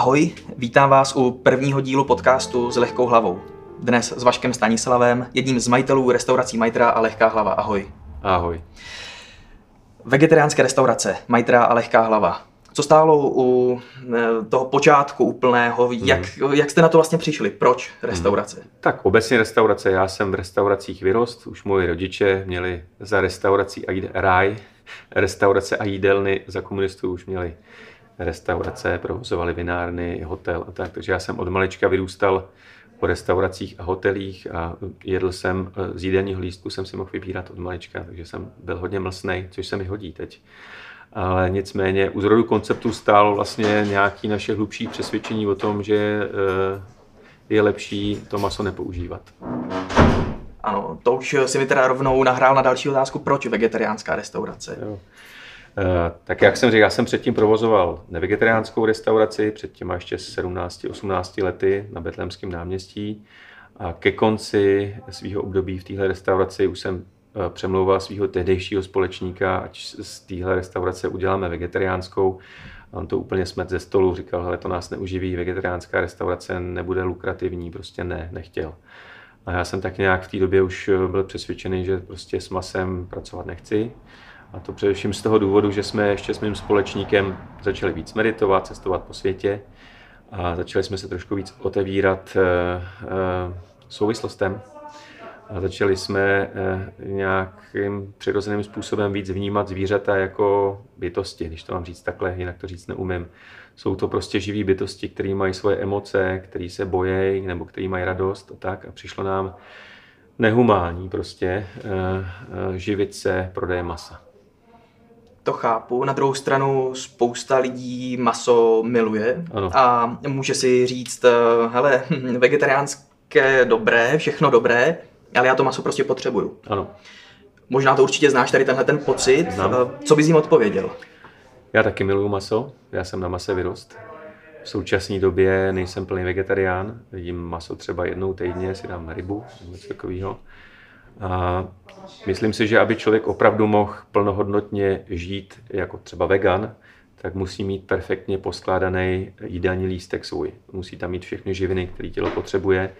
Ahoj, vítám vás u prvního dílu podcastu s lehkou hlavou. Dnes s Vaškem Stanislavem, jedním z majitelů restaurací Majtra a Lehká hlava. Ahoj. Ahoj. Vegetariánské restaurace Majtra a Lehká hlava. Co stálo u eh, toho počátku úplného? Jak, hmm. jak jste na to vlastně přišli? Proč restaurace? Hmm. Tak obecně restaurace. Já jsem v restauracích vyrost. Už moji rodiče měli za restaurací a ráj, restaurace a jídelny. Za komunistů už měli restaurace, provozovali vinárny, hotel a tak. Takže já jsem od malička vyrůstal po restauracích a hotelích a jedl jsem eh, z jídelního lístku, jsem si mohl vybírat od malička, takže jsem byl hodně mlsnej, což se mi hodí teď. Ale nicméně u zrodu konceptu stálo vlastně nějaké naše hlubší přesvědčení o tom, že eh, je lepší to maso nepoužívat. Ano, to už si mi teda rovnou nahrál na další otázku, proč vegetariánská restaurace? Jo. Eh, tak jak jsem řekl, já jsem předtím provozoval nevegetariánskou restauraci, před těma ještě 17-18 lety na Betlémském náměstí. A ke konci svého období v téhle restauraci už jsem eh, přemlouval svého tehdejšího společníka, ať z téhle restaurace uděláme vegetariánskou. A on to úplně smet ze stolu, říkal, hele, to nás neuživí, vegetariánská restaurace nebude lukrativní, prostě ne, nechtěl. A já jsem tak nějak v té době už byl přesvědčený, že prostě s masem pracovat nechci. A to především z toho důvodu, že jsme ještě s mým společníkem začali víc meditovat, cestovat po světě a začali jsme se trošku víc otevírat uh, uh, souvislostem. A začali jsme uh, nějakým přirozeným způsobem víc vnímat zvířata jako bytosti, když to mám říct takhle, jinak to říct neumím. Jsou to prostě živí bytosti, které mají svoje emoce, které se bojejí nebo které mají radost a tak. A přišlo nám nehumální prostě živit se prodejem masa to chápu. Na druhou stranu spousta lidí maso miluje ano. a může si říct, eh, hele, vegetariánské dobré, všechno dobré, ale já to maso prostě potřebuju. Ano. Možná to určitě znáš, tady tenhle ten pocit. Znám. Eh, co bys jim odpověděl? Já taky miluju maso, já jsem na mase vyrost. V současné době nejsem plný vegetarián, jím maso třeba jednou týdně, si dám rybu, něco takového. A myslím si, že aby člověk opravdu mohl plnohodnotně žít jako třeba vegan, tak musí mít perfektně poskládaný jídelní lístek svůj. Musí tam mít všechny živiny, které tělo potřebuje.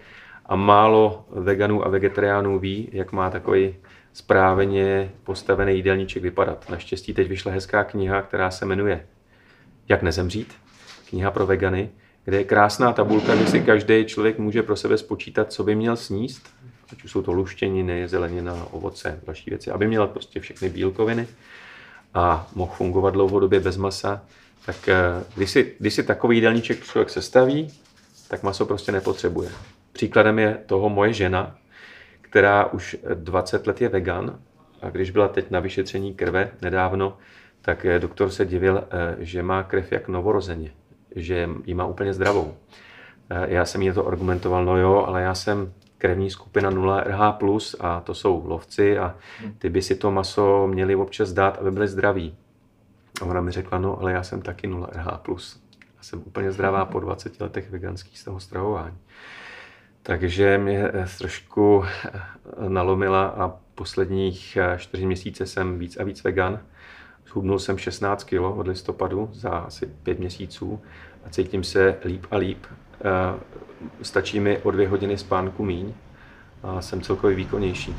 A málo veganů a vegetariánů ví, jak má takový správně postavený jídelníček vypadat. Naštěstí teď vyšla hezká kniha, která se jmenuje Jak nezemřít. Kniha pro vegany, kde je krásná tabulka, kde si každý člověk může pro sebe spočítat, co by měl sníst ať už jsou to luštěniny, zelenina, ovoce, další věci, aby měla prostě všechny bílkoviny a mohl fungovat dlouhodobě bez masa, tak eh, když si, když si takový jídelníček člověk sestaví, tak maso prostě nepotřebuje. Příkladem je toho moje žena, která už 20 let je vegan a když byla teď na vyšetření krve nedávno, tak eh, doktor se divil, eh, že má krev jak novorozeně, že ji má úplně zdravou. Já jsem jí to argumentoval, no jo, ale já jsem krevní skupina 0 RH+, a to jsou lovci a ty by si to maso měli občas dát, aby byli zdraví. A ona mi řekla, no ale já jsem taky 0 RH+. Já jsem úplně zdravá po 20 letech veganských z toho stravování. Takže mě eh, trošku eh, nalomila a posledních eh, čtyři měsíce jsem víc a víc vegan. Schudnul jsem 16 kg od listopadu za asi pět měsíců a cítím se líp a líp. Eh, stačí mi o dvě hodiny spánku míň a jsem celkově výkonnější.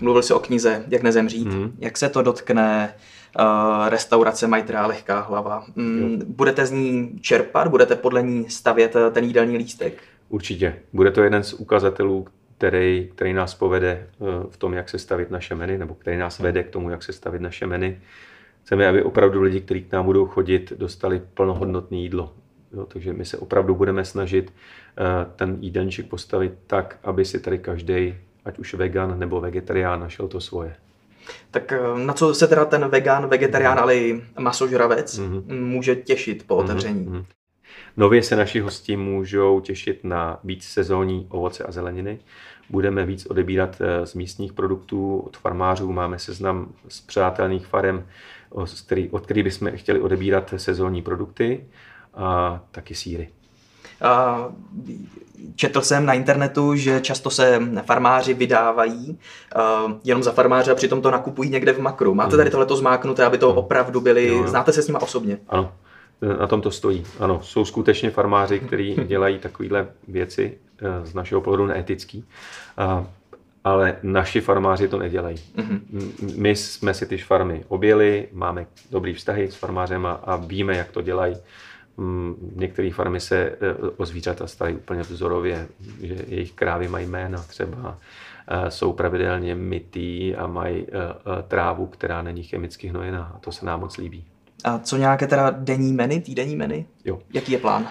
Mluvil jsi o knize Jak nezemřít. Mm. Jak se to dotkne uh, restaurace Majtra Lehká hlava? Mm, budete z ní čerpat? Budete podle ní stavět eh, ten jídelní lístek? Určitě. Bude to jeden z ukazatelů, který, který nás povede v tom, jak se stavit naše meny, nebo který nás vede k tomu, jak se stavit naše meny. Chceme, aby opravdu lidi, kteří k nám budou chodit, dostali plnohodnotné jídlo. Jo, takže my se opravdu budeme snažit uh, ten jídelníček postavit tak, aby si tady každý, ať už vegan nebo vegetarián, našel to svoje. Tak eh, na co se teda ten vegan, vegetarián, mm. ale i masožravec mm-hmm. může těšit po mhm, otevření? Mm-hmm. Nově se naši hosti můžou těšit na víc sezónní ovoce a zeleniny. Budeme víc odebírat eh, z místních produktů od farmářů. Máme seznam z přátelných farem, od kterých, od kterých bychom chtěli odebírat sezónní produkty a taky síry. Četl jsem na internetu, že často se farmáři vydávají jenom za farmáře a přitom to nakupují někde v makru. Máte tady tohleto zmáknuté, aby to opravdu byli, jo. znáte se s nimi osobně? Ano. na tom to stojí. Ano, jsou skutečně farmáři, kteří dělají takovéhle věci eh, z našeho pohledu neetický, a, ale naši farmáři to nedělají. Mm-hmm. My jsme si ty farmy objeli, máme dobrý vztahy s farmářem a víme, jak to dělají. Mm, některé farmy se eh, o zvířata starají úplně vzorově, že jejich krávy mají jména třeba, eh, jsou pravidelně mytý a mají trávu, která není chemicky hnojená a to se nám moc líbí. A co nějaké teda denní meny, týdenní meny? Jo. Jaký je plán?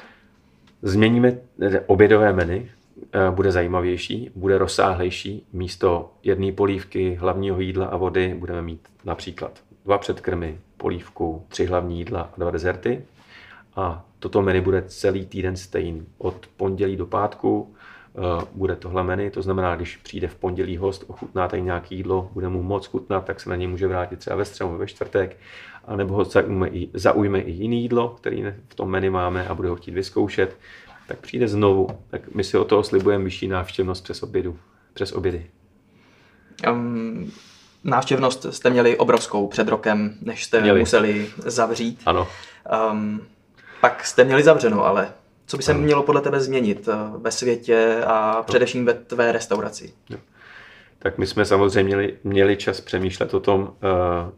Změníme obědové meny, eh, bude zajímavější, bude rozsáhlejší. Místo jedné polívky, hlavního jídla a vody budeme mít například dva předkrmy, polívku, tři hlavní jídla a dva dezerty. A toto menu bude celý týden stejný. Od pondělí do pátku Eh, bude tohle menu, to znamená, když přijde v pondělí host, ochutná tady nějaké jídlo, bude mu moc chutnat, tak se na něj může vrátit třeba ve středu, ve čtvrtek, anebo ho zaujme i, zaujme i jiné jídlo, který v tom menu máme a bude ho chtít vyzkoušet, tak přijde znovu. Tak my si o toho slibujeme vyšší návštěvnost přes obědu, přes obědy. Um, návštěvnost jste měli obrovskou před rokem, než jste měli. museli zavřít. Ano. Um, pak jste měli zavřeno, ale co by se ano. mělo podle tebe změnit eh, ve světě a především ve tvé restauraci? Tak my jsme samozřejmě měli, měli čas přemýšlet o tom, eh,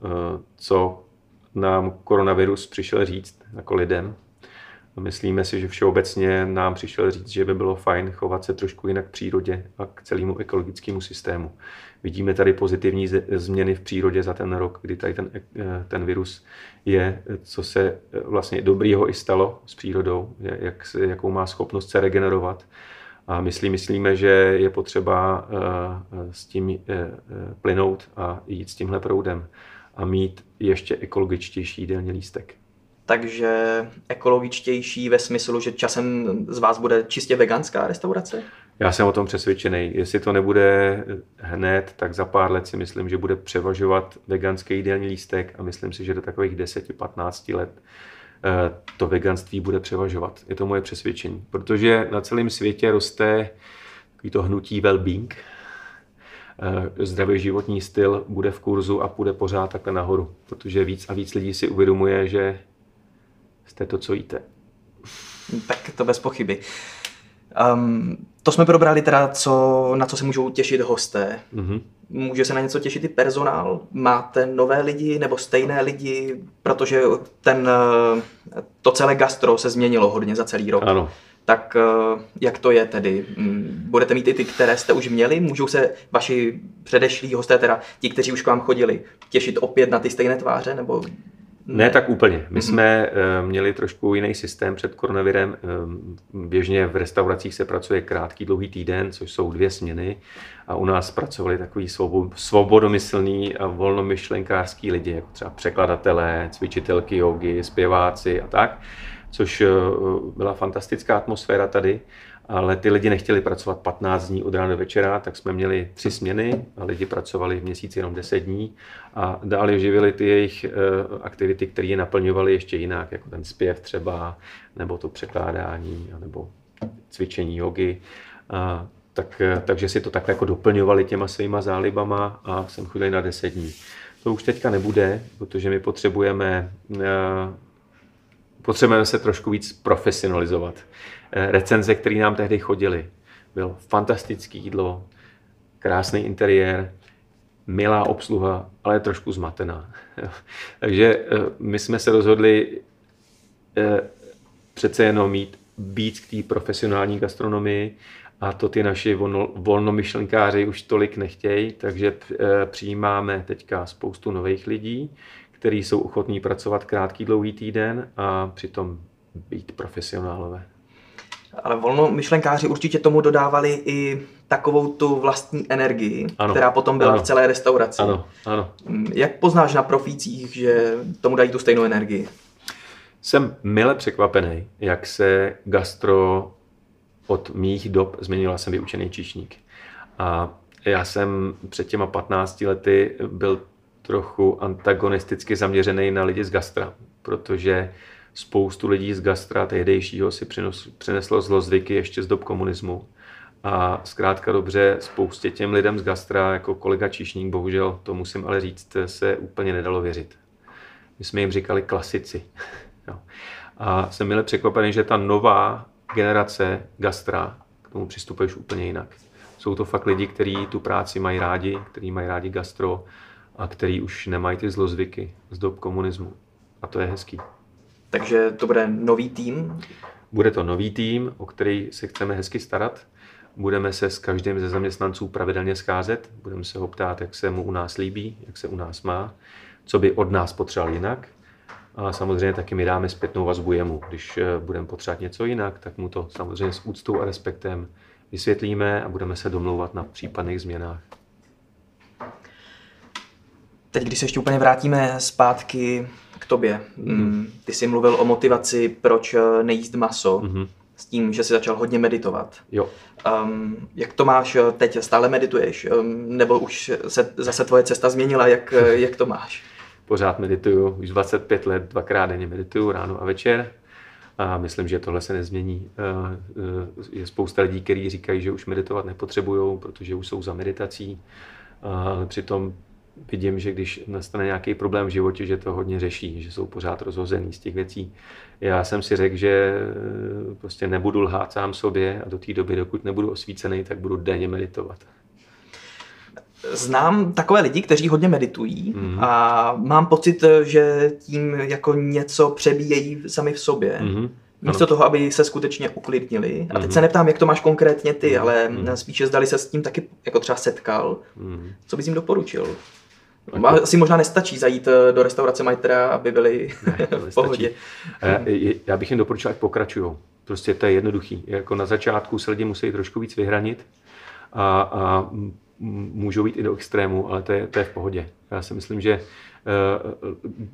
eh, co nám koronavirus přišel říct jako lidem. Myslíme si, že všeobecně nám přišel říct, že by bylo fajn chovat se trošku jinak k přírodě a k celému ekologickému systému. Vidíme tady pozitivní změny v přírodě za ten rok, kdy tady ten, eh, ten virus je, co se eh, vlastně dobrýho i stalo s přírodou, jak, jakou má schopnost se regenerovat. A myslí, myslíme, že je potřeba eh, s tím plynout a jít s tímhle proudem a mít ještě ekologičtější jídelní lístek takže ekologičtější ve smyslu, že časem z vás bude čistě veganská restaurace? Já jsem o tom přesvědčený. Jestli to nebude hned, tak za pár let si myslím, že bude převažovat veganský jídelní lístek a myslím si, že do takových 10-15 let eh, to veganství bude převažovat. Je to moje přesvědčení. Protože na celém světě roste to hnutí well-being, eh, zdravý životní styl bude v kurzu a půjde pořád takhle nahoru, protože víc a víc lidí si uvědomuje, že jste to, co jíte. Tak to bez pochyby. Um, to jsme probrali teda, co, na co se můžou těšit hosté. Mm-hmm. Může se na něco těšit i personál? Máte nové lidi nebo stejné lidi? Protože ten, to celé gastro se změnilo hodně za celý rok. Ano. Tak eh, jak to je tedy? Mm, budete mít i ty, které jste už měli? Můžou se vaši předešlí hosté, teda ti, kteří už k vám chodili, těšit opět na ty stejné tváře? Nebo ne tak úplně. My mm-hmm. jsme uh, měli trošku jiný systém před koronavirem. Uh, běžně v restauracích se pracuje krátký, dlouhý týden, což jsou dvě směny. A u nás pracovali takový svobodomyslný a volnomyšlenkářský lidi, jako třeba překladatelé, cvičitelky jogy, zpěváci a tak. Což uh, byla fantastická atmosféra tady ale ty lidi nechtěli pracovat 15 dní od rána do večera, tak jsme měli tři směny a lidi pracovali v měsíci jenom 10 dní a dále živili ty jejich uh, aktivity, které je naplňovaly ještě jinak, jako ten zpěv třeba, nebo to překládání, nebo cvičení jogy. A, tak, eh, takže si to tak jako doplňovali těma svýma zálibama a jsem chodil na 10 dní. To už teďka nebude, protože my potřebujeme, uh, potřebujeme se trošku víc profesionalizovat. Eh, recenze, které nám tehdy chodily. Bylo fantastické jídlo, krásný interiér, milá obsluha, ale trošku zmatená. Takže eh, my jsme se rozhodli eh, přece jenom mít být k té profesionální gastronomii a to ty naši volnomyšlenkáři už tolik nechtějí, takže přijímáme teďka spoustu nových lidí, kteří jsou ochotní pracovat krátký, dlouhý týden a přitom být profesionálové. Ale volnomyšlenkáři určitě tomu dodávali i takovou tu vlastní energii, ano. která potom byla ano. v celé restauraci. Ano, ano. Mm, jak poznáš na profících, že tomu dají tu stejnou energii? Jsem mile překvapený, jak se gastro od mých dob změnila. Jsem vyučený číšník. A já jsem před těma 15 lety byl trochu antagonisticky zaměřený na lidi z gastra, protože spoustu lidí z gastra tehdejšího si přineslo zlozvyky ještě z dob komunismu. A zkrátka dobře, spoustě těm lidem z gastra, jako kolega Číšník, bohužel, to musím ale říct, se úplně nedalo věřit. My jsme jim říkali klasici. A jsem milé překvapený, že ta nová generace gastra k tomu přistupuje už úplně jinak. Jsou to fakt lidi, kteří tu práci mají rádi, kteří mají rádi gastro a kteří už nemají ty zlozvyky z dob komunismu. A to je hezký. Takže to bude nový tým? Bude to nový tým, o který se chceme hezky starat. Budeme se s každým ze zaměstnanců pravidelně scházet, budeme se ho ptát, jak se mu u nás líbí, jak se u nás má, co by od nás potřeboval jinak. A samozřejmě taky my dáme zpětnou vazbu jemu. Když eh, budeme potřebovat něco jinak, tak mu to samozřejmě s úctou a respektem vysvětlíme a budeme se domlouvat na případných změnách. Teď, když se ještě úplně vrátíme zpátky k tobě. Mm. Ty jsi mluvil o motivaci, proč eh, nejíst maso. Mm-hmm s tím, že jsi začal hodně meditovat. Jo. Um, jak to máš eh, teď? Stále medituješ? Um, nebo už se zase tvoje cesta změnila? Jak, eh, jak to máš? Pořád medituju, už 25 let, dvakrát denně medituju, ráno a večer. A myslím, že tohle se nezmění. Je spousta lidí, kteří říkají, že už meditovat nepotřebují, protože už jsou za meditací. Ale přitom vidím, že když nastane nějaký problém v životě, že to hodně řeší, že jsou pořád rozhozený z těch věcí. Já jsem si řekl, že eh, prostě nebudu lhát sám sobě a do té doby, dokud nebudu osvícený, tak budu denně meditovat. Znám takové lidi, kteří hodně meditují mm-hmm. a mám pocit, že tím jako něco přebíjejí sami v sobě. Mm-hmm. Místo ano. toho, aby se skutečně uklidnili. A teď mm-hmm. se neptám, jak to máš konkrétně ty, mm-hmm. ale mhm. spíše zdali se s tím taky jako třeba setkal. Mm-hmm. Co bys jim doporučil? Jako... Asi možná nestačí zajít eh, do restaurace Majtra, aby byli ne, v pohodě. Já bych jim doporučil, ať pokračují. Prostě to je jednoduchý. Jako na začátku se lidi musí trošku víc vyhranit a, a můžou být i do extrému, ale to je, to je v pohodě. Já si myslím, že eh,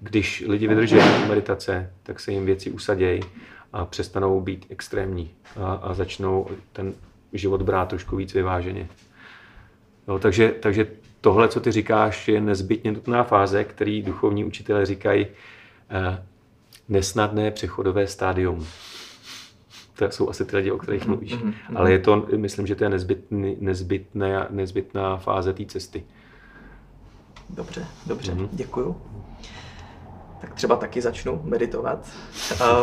když lidi vydrží meditace, tak se jim věci usadějí a přestanou být extrémní a, a začnou ten život brát trošku víc vyváženě. No, takže, takže tohle, co ty říkáš, je nezbytně nutná fáze, který duchovní učitelé říkají eh, nesnadné přechodové stádium. To jsou asi ty lidi, o kterých mluvíš. Mm-hmm. Ale je to, myslím, že to je nezbytný, nezbytná, nezbytná fáze té cesty. Dobře, dobře, mm-hmm. děkuju. Tak třeba taky začnu meditovat,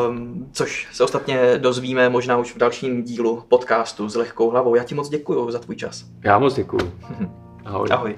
um, což se ostatně dozvíme možná už v dalším dílu podcastu s lehkou hlavou. Já ti moc děkuji za tvůj čas. Já moc děkuji. 阿辉，阿辉，